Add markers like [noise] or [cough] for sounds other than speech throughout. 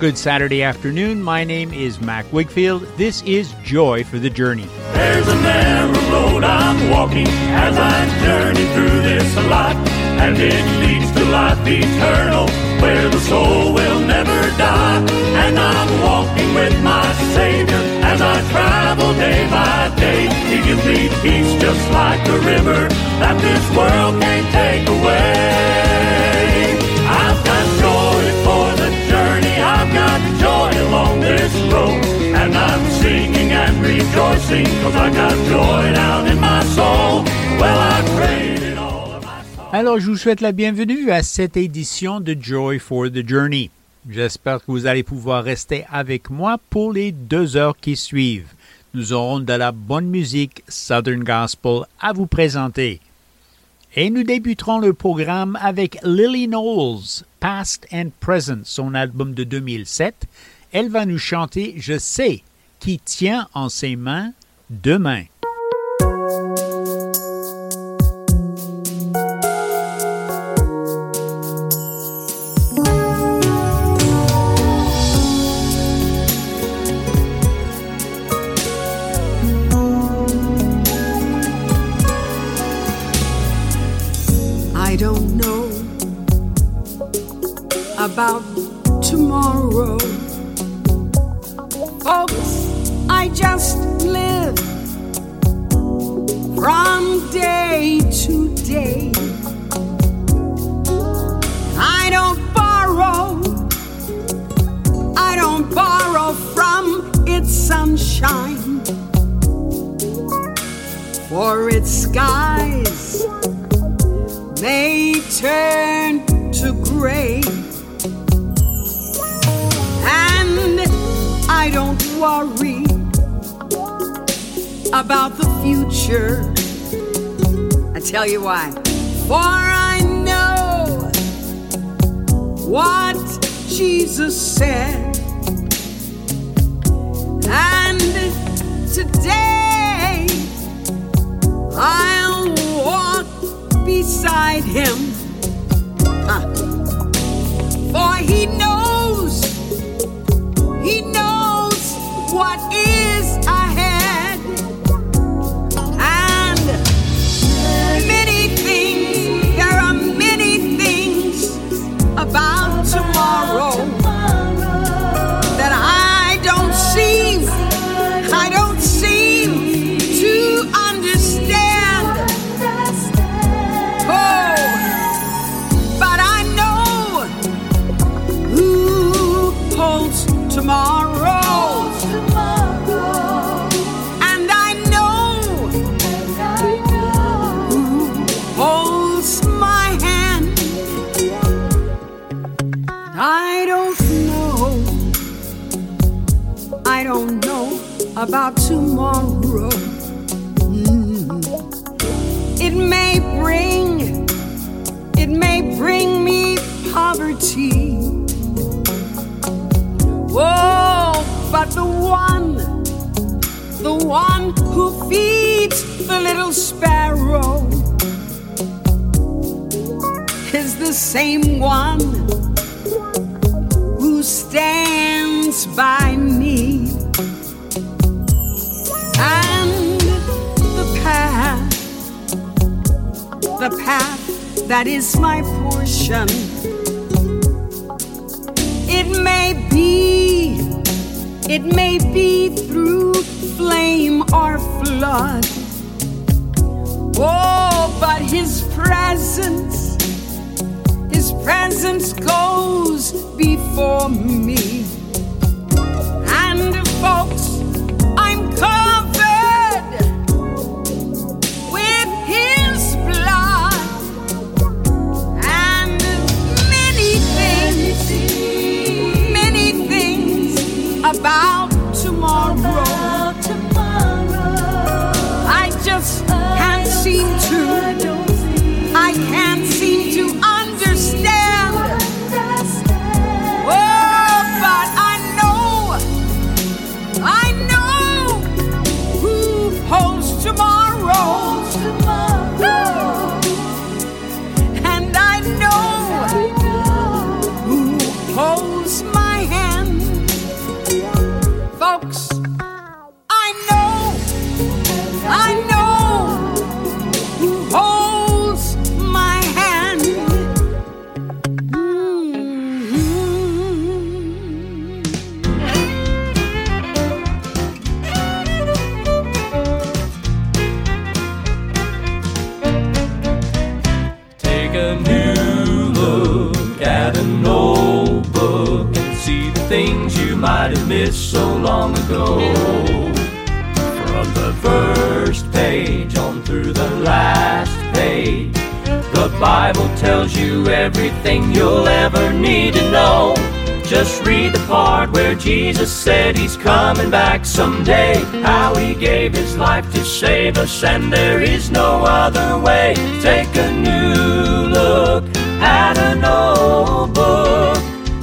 Good Saturday afternoon. My name is Mac Wigfield. This is Joy for the Journey. There's a narrow road I'm walking as I journey through this life, and it leads to life eternal, where the soul will never die. And I'm walking with my Savior as I travel day by day. He gives me peace just like a river that this world can't take away. This road. And I'm singing and rejoicing, cause I got joy down in my soul. Well, I prayed all of my soul. Alors, je vous souhaite la bienvenue à cette édition de Joy for the Journey. J'espère que vous allez pouvoir rester avec moi pour les deux heures qui suivent. Nous aurons de la bonne musique Southern Gospel à vous présenter. Et nous débuterons le programme avec Lily Knowles, Past and Present, son album de 2007. Elle va nous chanter Je sais qui tient en ses mains demain. For its skies may turn to gray. And I don't worry about the future. I tell you why. For I know what Jesus said. I'll walk beside him. For he knows, about tomorrow. Mm. It may bring, it may bring me poverty. Oh, but the one, the one who feeds the little sparrow is the same one the path that is my portion. It may be, it may be through flame or flood. Oh, but His presence, His presence goes before me. Missed so long ago. From the first page on through the last page, the Bible tells you everything you'll ever need to know. Just read the part where Jesus said he's coming back someday. How he gave his life to save us, and there is no other way. Take a new look at an old book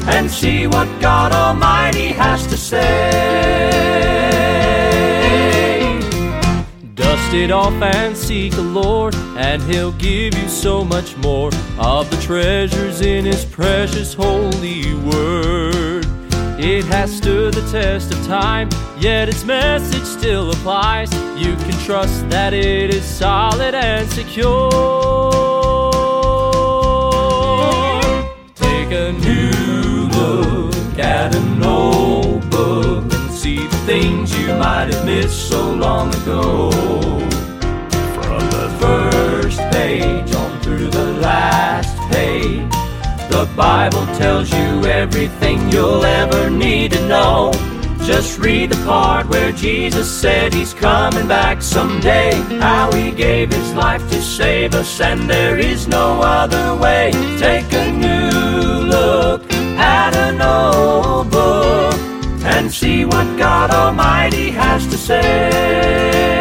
and see what God Almighty has to say. Dust it off and seek the Lord, and He'll give you so much more of the treasures in His precious holy word. It has stood the test of time, yet its message still applies. You can trust that it is solid and secure. Take a new look at an old book and see the things you might have missed so long ago. From the first page on through the last page, the Bible tells you everything you'll ever need to know. Just read the part where Jesus said he's coming back someday. How he gave his life to save us, and there is no other way. Take a new at book and see what God Almighty has to say.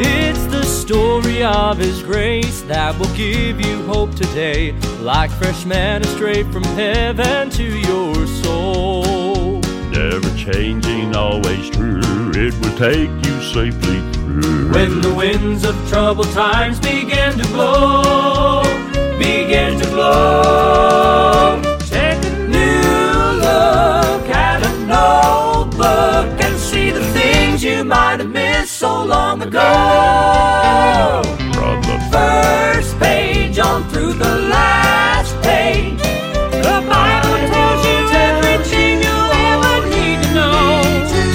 It's the story of His grace that will give you hope today, like fresh manna straight from heaven to your soul. Never changing, always true. It will take you safely through. When the winds of troubled times begin to blow, begin to blow, so long ago. From the First page on through the last page, the Bible tells you everything you'll ever need to know.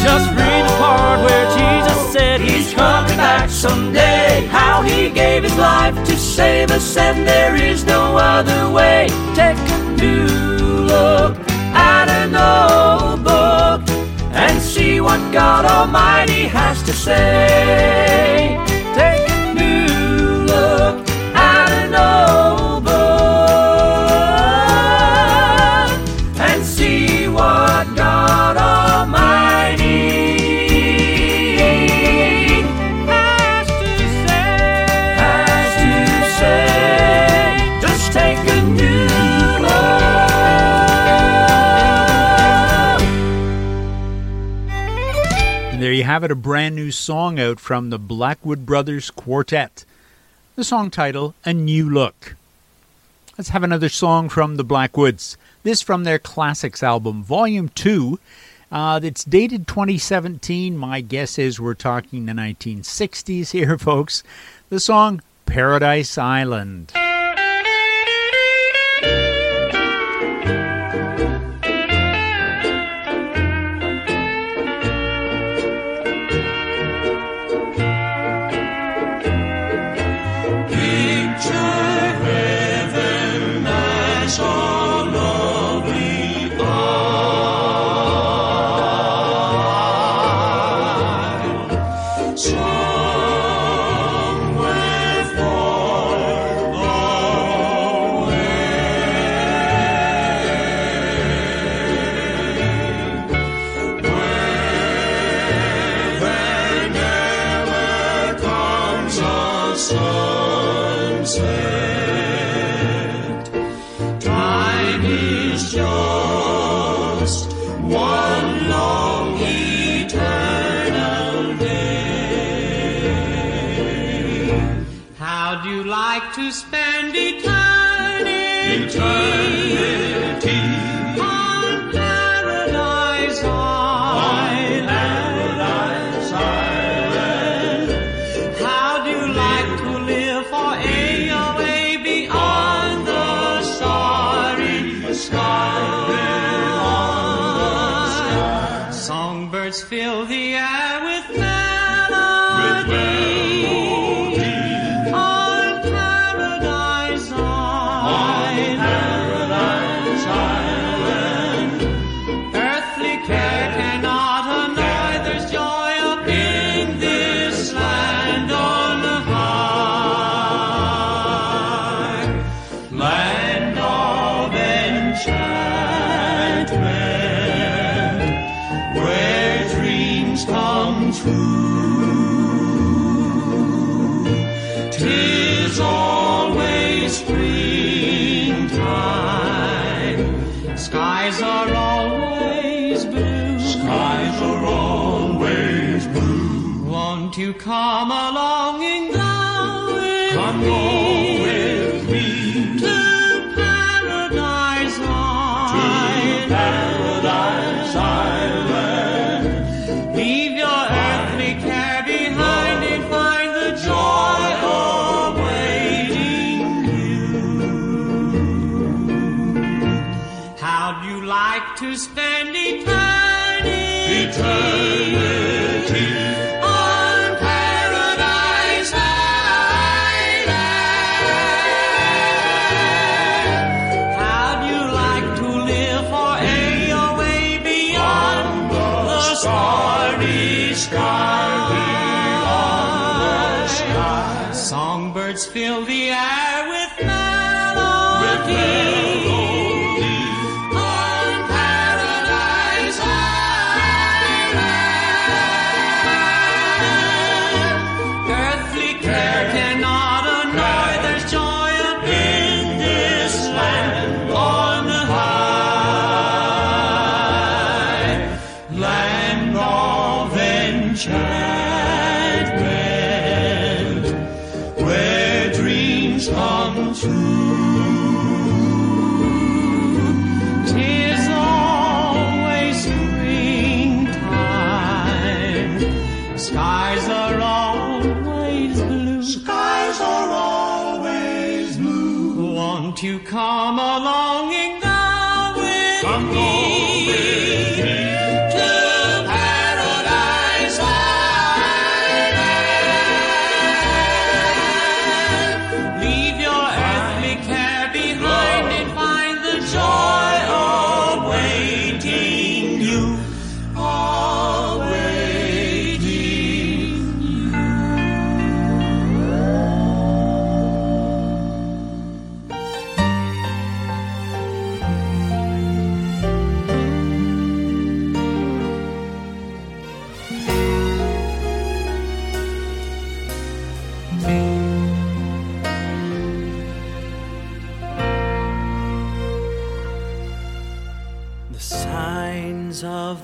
Just read the part where Jesus said he's coming back someday. How he gave his life to save us, and there is no other way. Take what God Almighty has to say. Have it, a brand new song out from the Blackwood Brothers Quartet. The song title, A New Look. Let's have another song from the Blackwoods. This from their Classics album, Volume 2. Uh, it's dated 2017. My guess is we're talking the 1960s here, [laughs] folks. The song Paradise Island. Lord.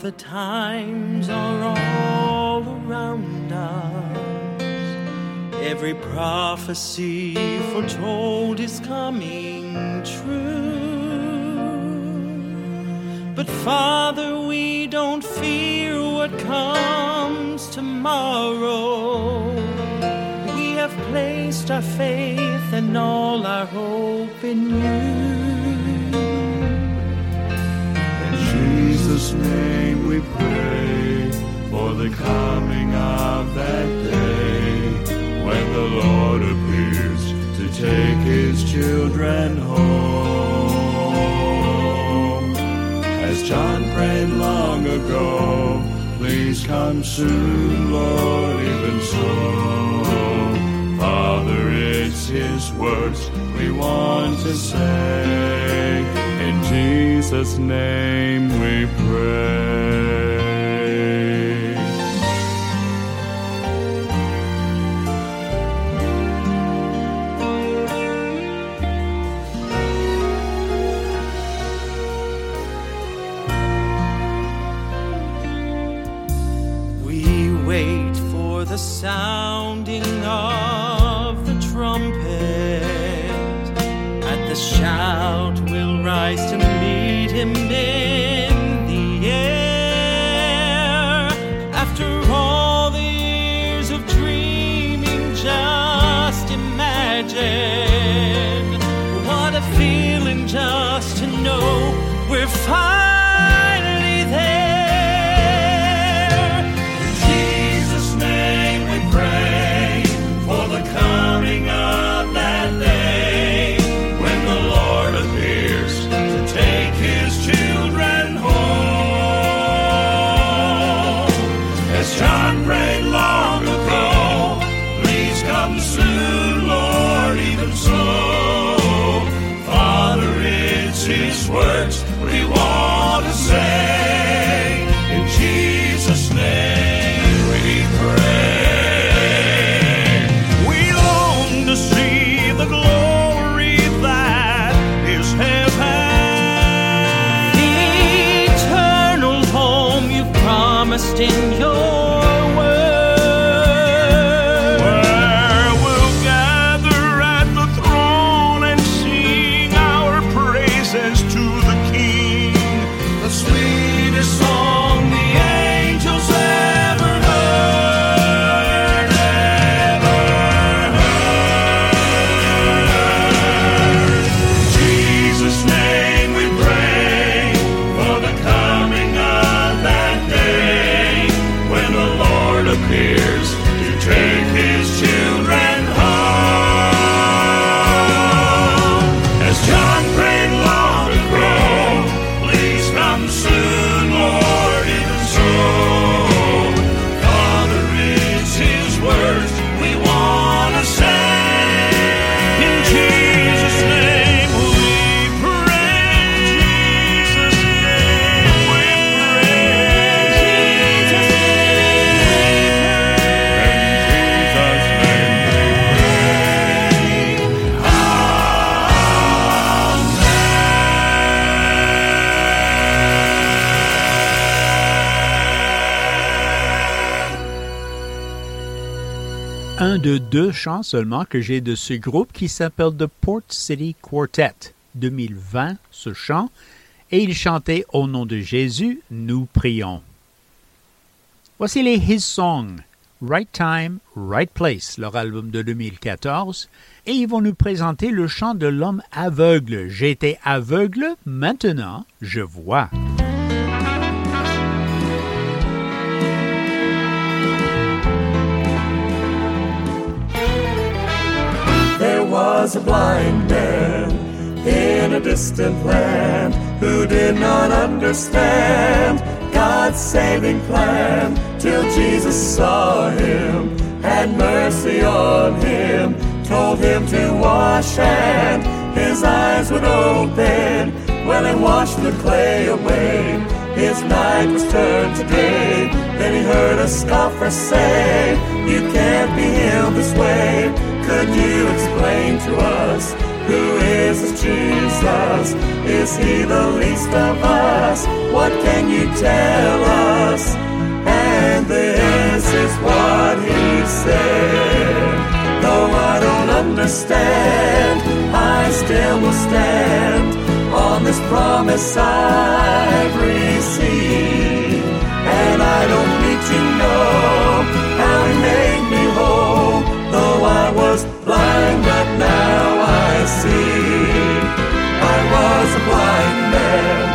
the times are all around us. Every prophecy foretold is coming true. But Father, we don't fear what comes tomorrow. We have placed our faith and all our hope in you. the coming of that day when the Lord appears to take his children home. As John prayed long ago, please come soon, Lord, even so. Father, it's his words we want to say. In Jesus' name we pray. sounding of the trumpet, at the shout will rise to de deux chants seulement que j'ai de ce groupe qui s'appelle The Port City Quartet. 2020, ce chant, et il chantait Au nom de Jésus, nous prions. Voici les His Song, Right Time, Right Place, leur album de 2014, et ils vont nous présenter le chant de l'homme aveugle. J'étais aveugle, maintenant je vois. Was a blind man in a distant land who did not understand God's saving plan till Jesus saw him, had mercy on him, told him to wash and his eyes would open. Well, he washed the clay away. His night was turned to day. Then he heard a scoffer say, You can't be healed this way. Could you explain to us who is Jesus? Is he the least of us? What can you tell us? And this is what he said. Though I don't understand, I still will stand on this promise I've received. And I don't to know how he made me whole. Though I was blind, but now I see. I was a blind man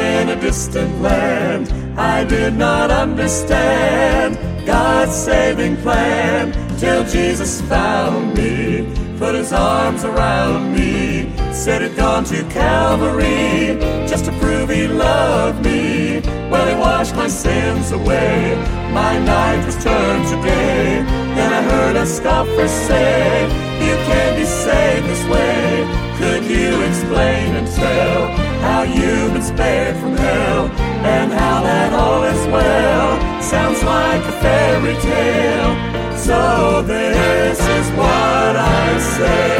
in a distant land. I did not understand God's saving plan till Jesus found me, put his arms around me, said he'd gone to Calvary just to prove he loved me. Well, he washed my sins away, my night was turned to day. Then I heard a scoffer say, You can't be saved this way. Could you explain and tell how you've been spared from hell and how that all is well? Sounds like a fairy tale. So this is what I say.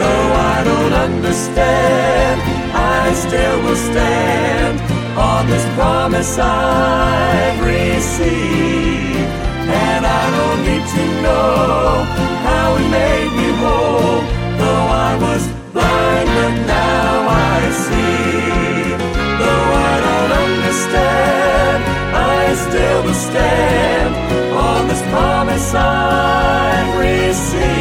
Though I don't understand, I still will stand on this promise I've received. And I don't need to know how he made me whole. Though I was blind, but now I see. Though I don't understand, I still will stand on this promise I've received.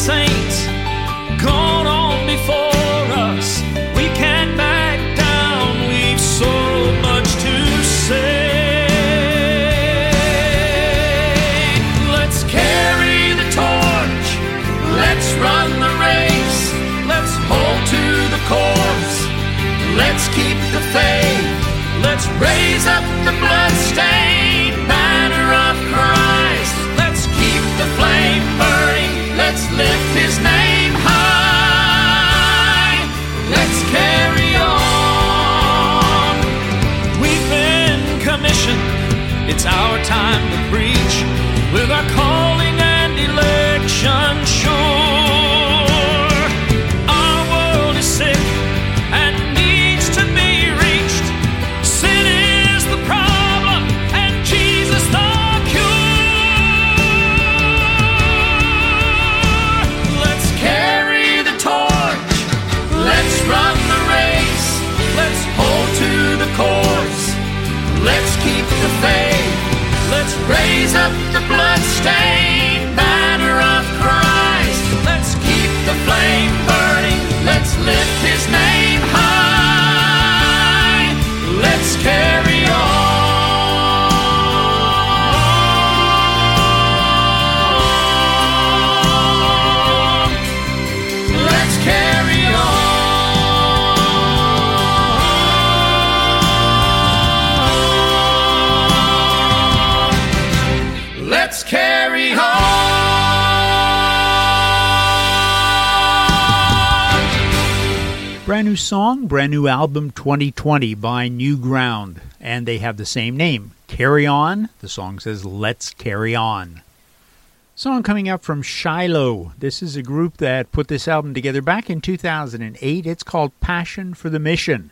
Saints gone on before us, we can't back down. We've so much to say. Let's carry the torch. Let's run the race. Let's hold to the course. Let's keep the faith. Let's raise up the bloodstained lift his name high. Let's carry on. We've been commissioned. It's our Brand new song, brand new album 2020 by New Ground, and they have the same name, Carry On. The song says Let's Carry On. Song coming up from Shiloh. This is a group that put this album together back in 2008. It's called Passion for the Mission,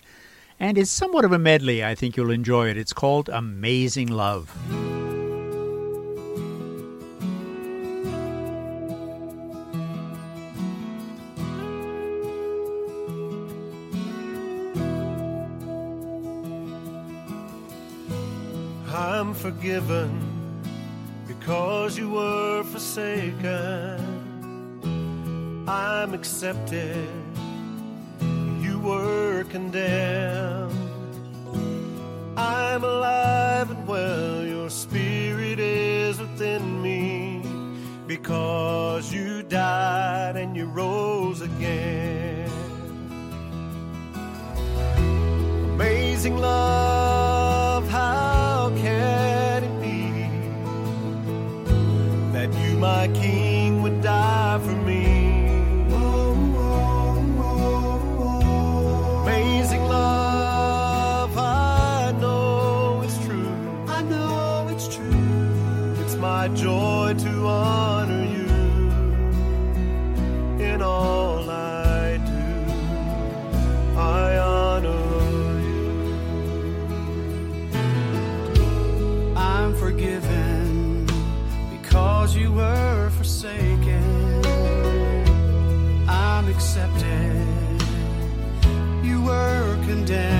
and it's somewhat of a medley. I think you'll enjoy it. It's called Amazing Love. I'm forgiven because you were forsaken. I'm accepted, you were condemned. I'm alive and well, your spirit is within me because you died and you rose again. Amazing love, how my King, would die for me? Amazing love, I know it's true. I know it's true. It's my joy to accepted, you were condemned.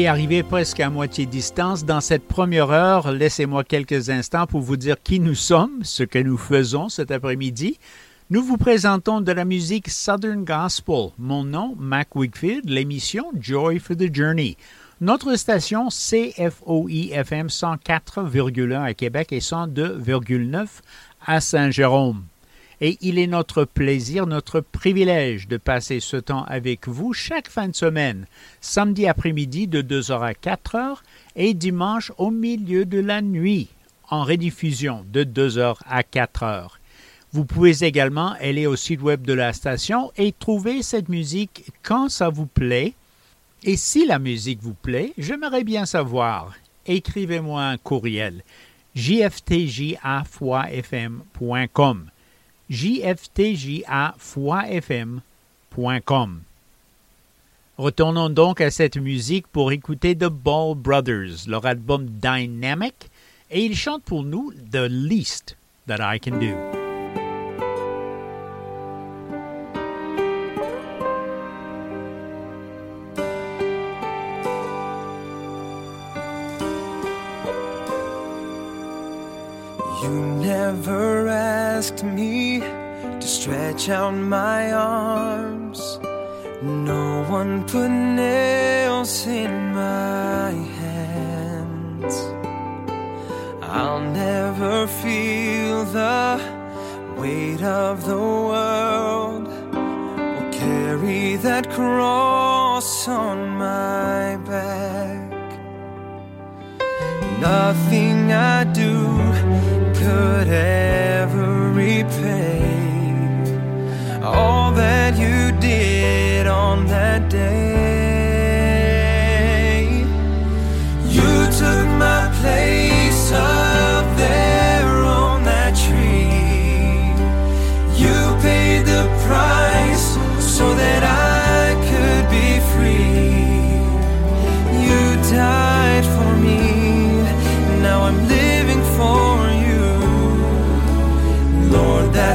Et arrivé presque à moitié distance, dans cette première heure, laissez-moi quelques instants pour vous dire qui nous sommes, ce que nous faisons cet après-midi. Nous vous présentons de la musique Southern Gospel. Mon nom, Mac Wigfield, l'émission Joy for the Journey. Notre station CFOI-FM 104,1 à Québec et 102,9 à Saint-Jérôme. Et il est notre plaisir, notre privilège de passer ce temps avec vous chaque fin de semaine, samedi après-midi de 2h à 4h et dimanche au milieu de la nuit, en rediffusion de 2h à 4h. Vous pouvez également aller au site web de la station et trouver cette musique quand ça vous plaît. Et si la musique vous plaît, j'aimerais bien savoir. Écrivez-moi un courriel jftj.fm.com jftj.fm.com Retournons donc à cette musique pour écouter The Ball Brothers, leur album Dynamic, et ils chantent pour nous The Least That I Can Do. Asked me to stretch out my arms. No one put nails in my hands. I'll never feel the weight of the world or carry that cross on my back. Nothing I do could ever repay all that you did on that day.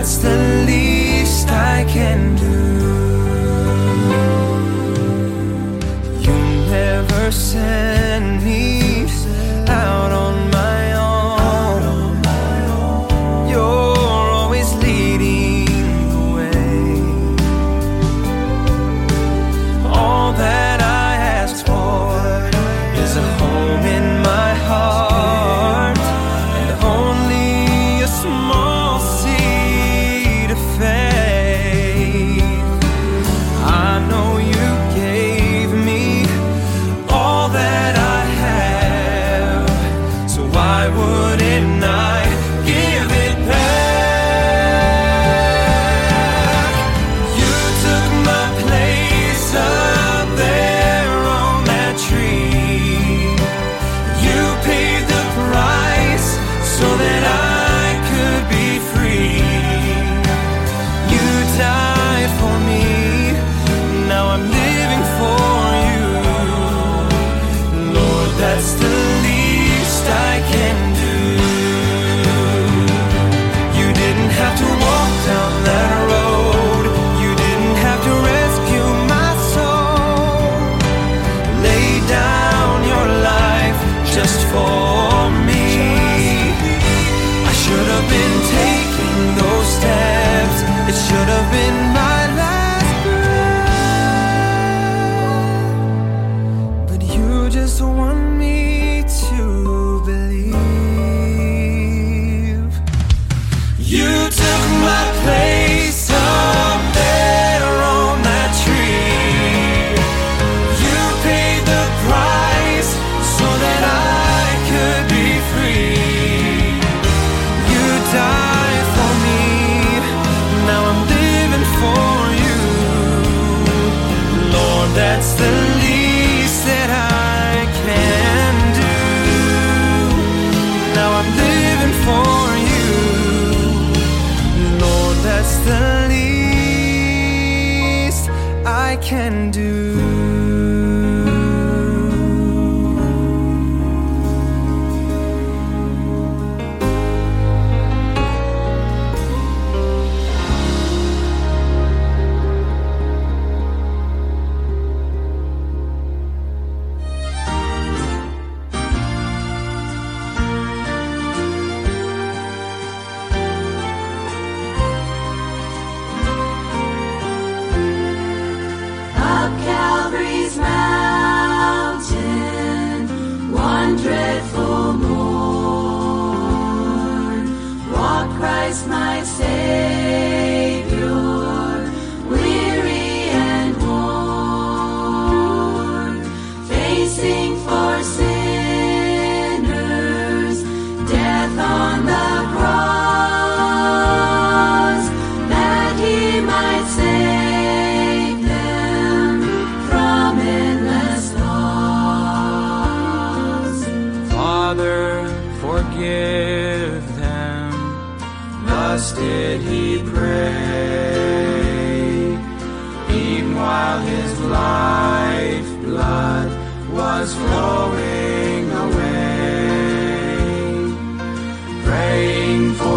That's the least I can do. You never send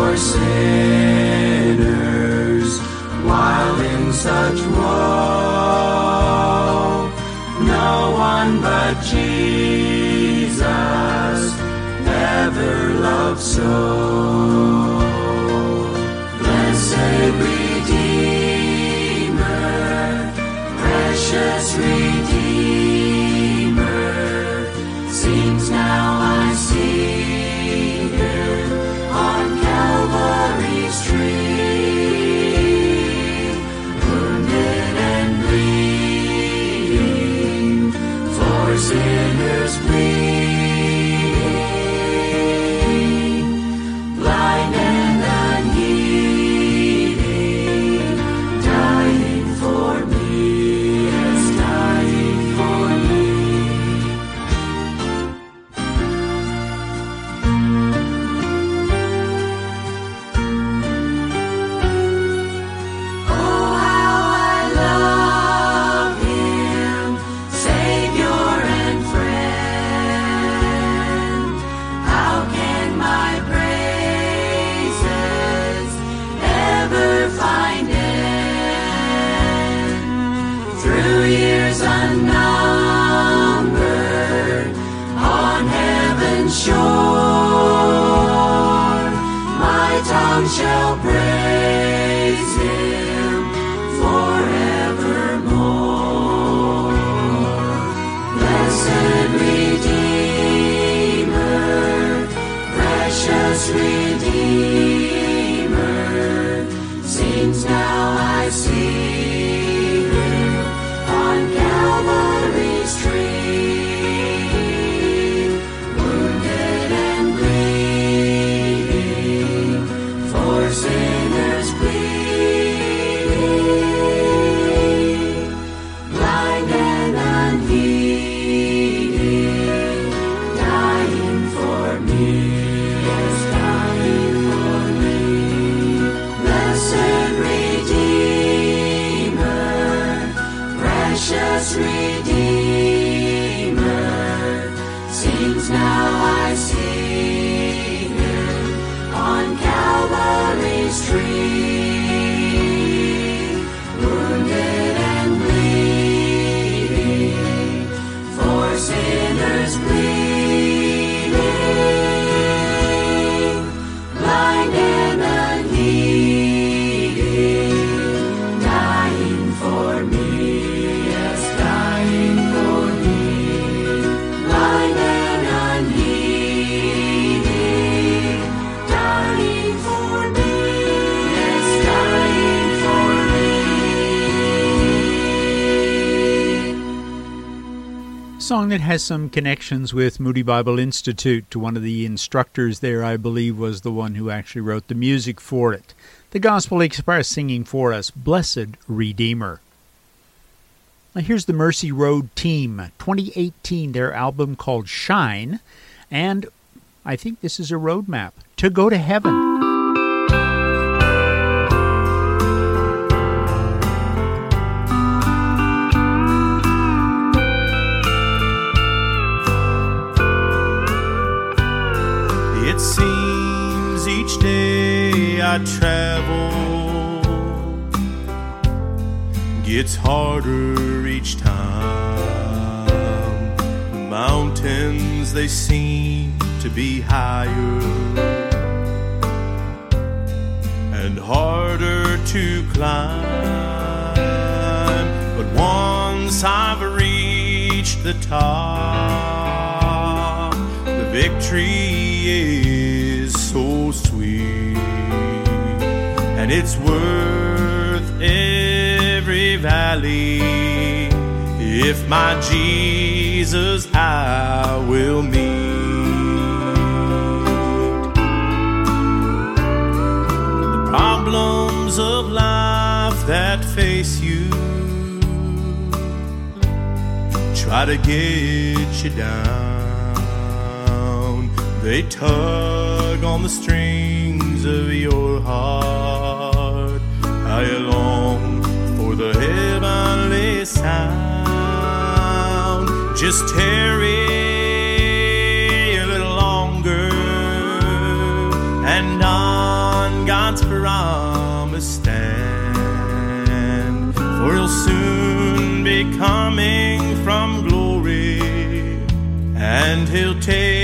for sinners while in such woe. No one but Jesus ever loved so. Blessed Redeemer, precious Redeemer. Has some connections with Moody Bible Institute. To one of the instructors there, I believe, was the one who actually wrote the music for it. The Gospel Express singing for us, Blessed Redeemer. Now here's the Mercy Road Team, 2018, their album called Shine, and I think this is a roadmap to go to heaven. Seems each day I travel gets harder each time. The mountains they seem to be higher and harder to climb. But once I've reached the top, the victory and it's worth every valley if my Jesus I will meet. The problems of life that face you try to get you down. They tug on the strings of your heart. The heavenly sound. Just tarry a little longer and on God's promise stand. For he'll soon be coming from glory and he'll take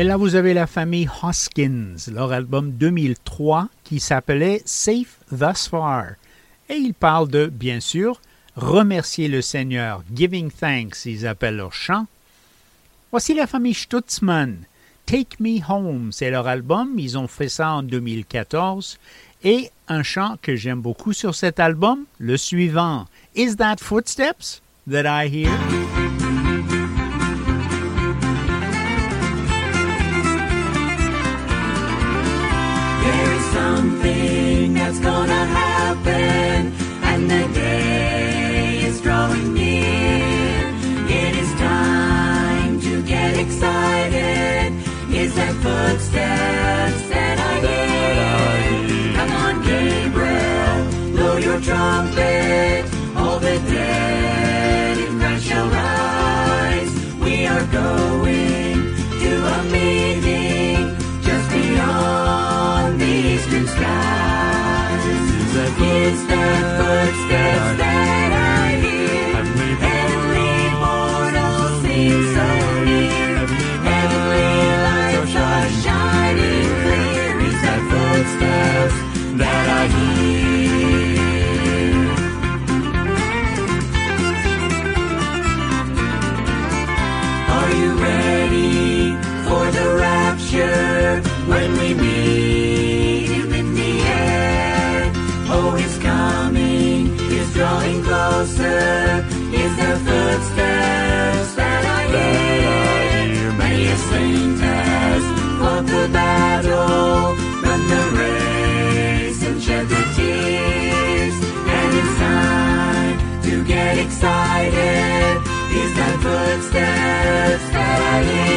Et là, vous avez la famille Hoskins, leur album 2003 qui s'appelait Safe Thus Far. Et ils parlent de, bien sûr, remercier le Seigneur, giving thanks, ils appellent leur chant. Voici la famille Stutzman, Take Me Home, c'est leur album, ils ont fait ça en 2014. Et un chant que j'aime beaucoup sur cet album, le suivant, Is That Footsteps That I Hear? trumpet. All the dead in Christ shall rise. We are going to a meeting just beyond the eastern skies. Against the footsteps Deus para ir.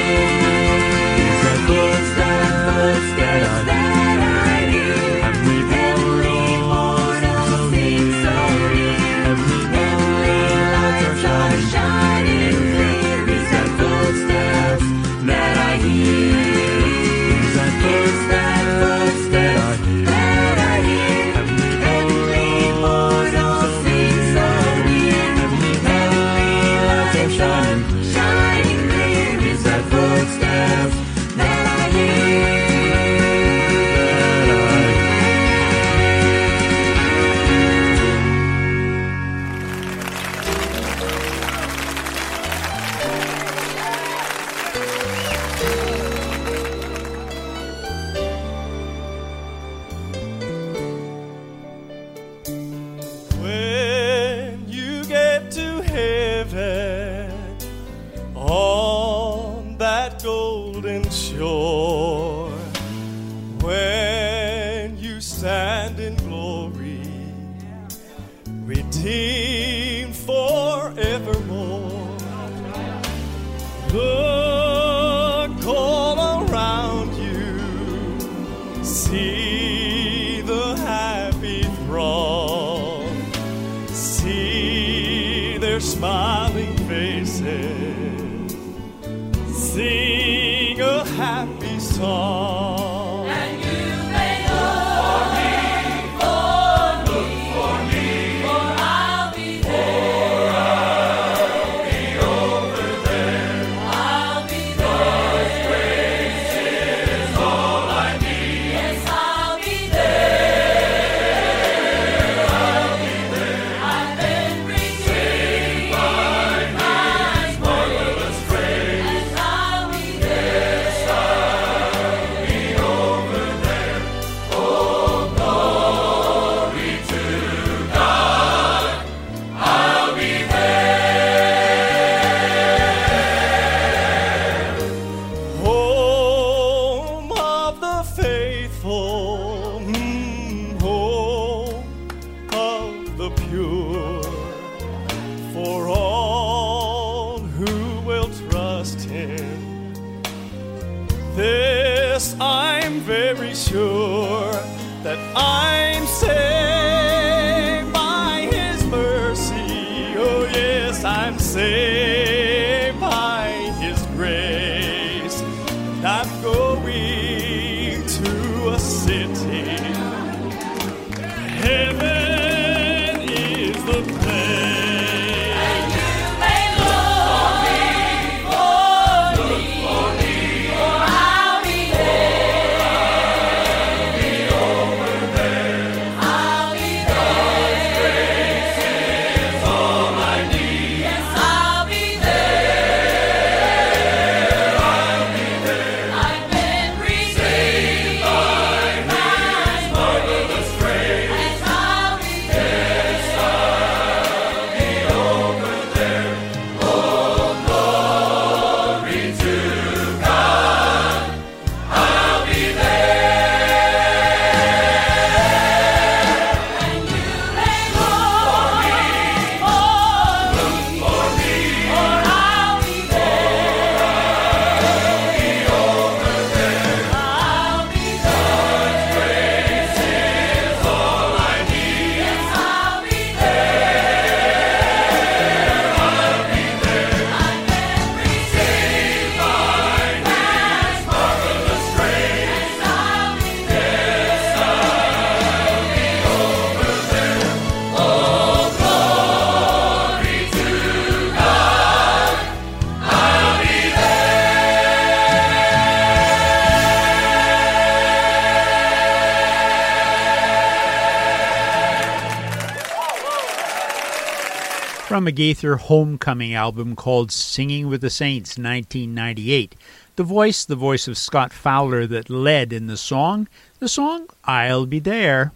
from a Gaither homecoming album called Singing with the Saints 1998. The voice, the voice of Scott Fowler that led in the song, the song I'll Be There.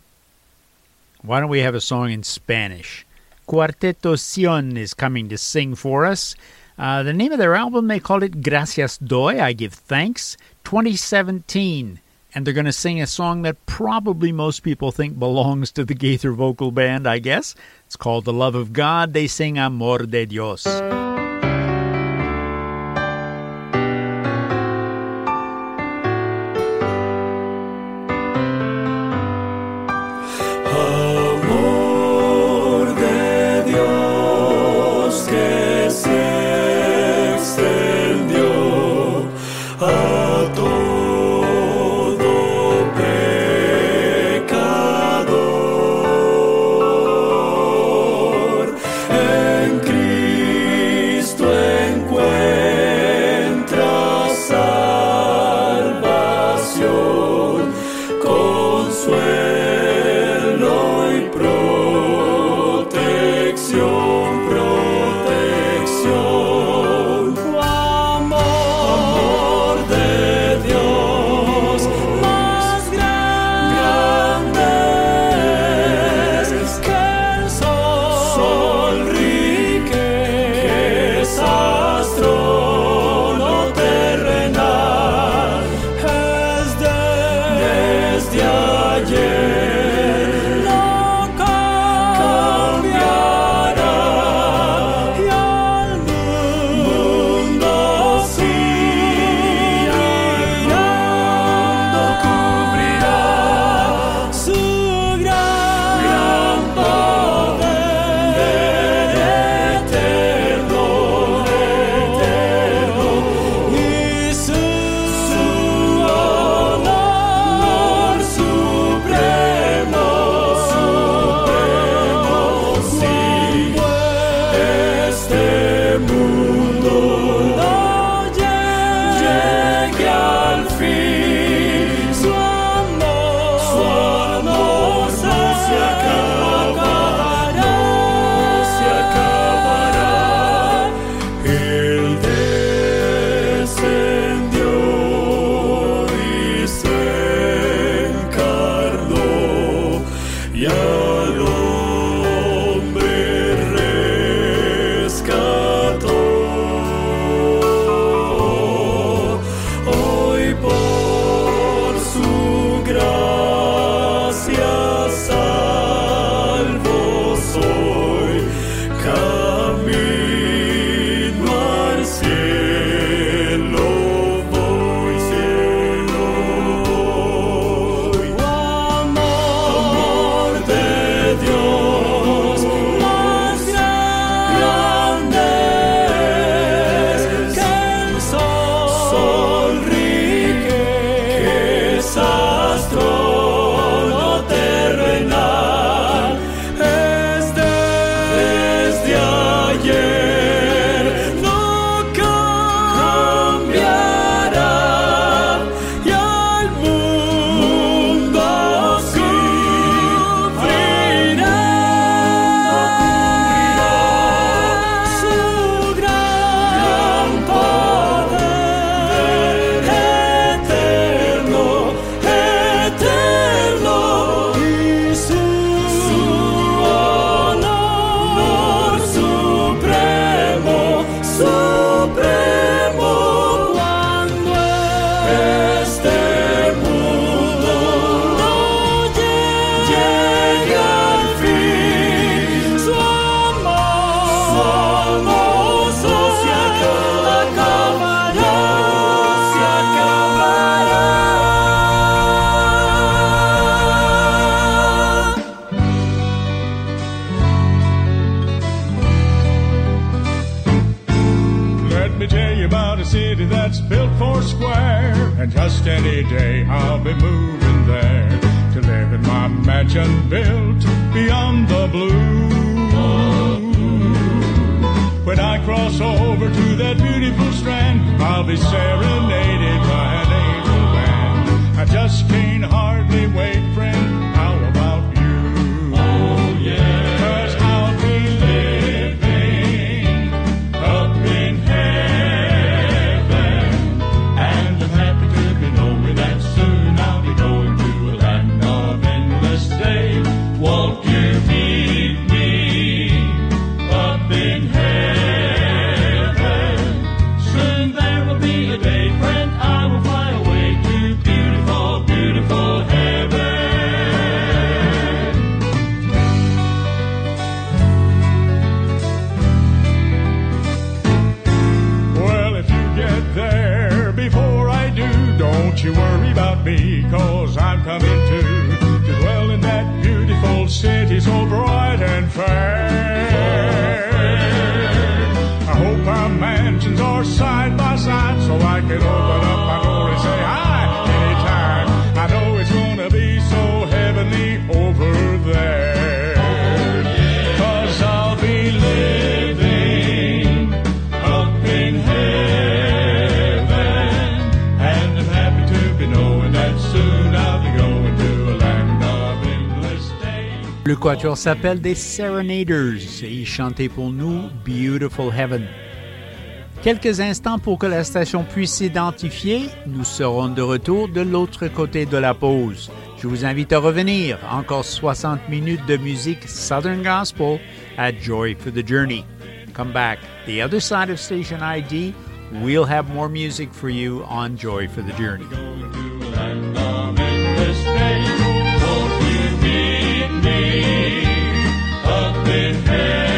Why don't we have a song in Spanish? Cuarteto Sion is coming to sing for us. Uh, the name of their album, they called it Gracias Doy, I Give Thanks, 2017 and they're going to sing a song that probably most people think belongs to the Gaither Vocal Band, I guess. It's called The Love of God. They sing Amor de Dios. Quatuor s'appelle des Serenaders et ils chantaient pour nous Beautiful Heaven. Quelques instants pour que la station puisse s'identifier, nous serons de retour de l'autre côté de la pause. Je vous invite à revenir, encore 60 minutes de musique Southern Gospel at Joy for the Journey. Come back. The other side of station ID, we'll have more music for you on Joy for the Journey. in hand.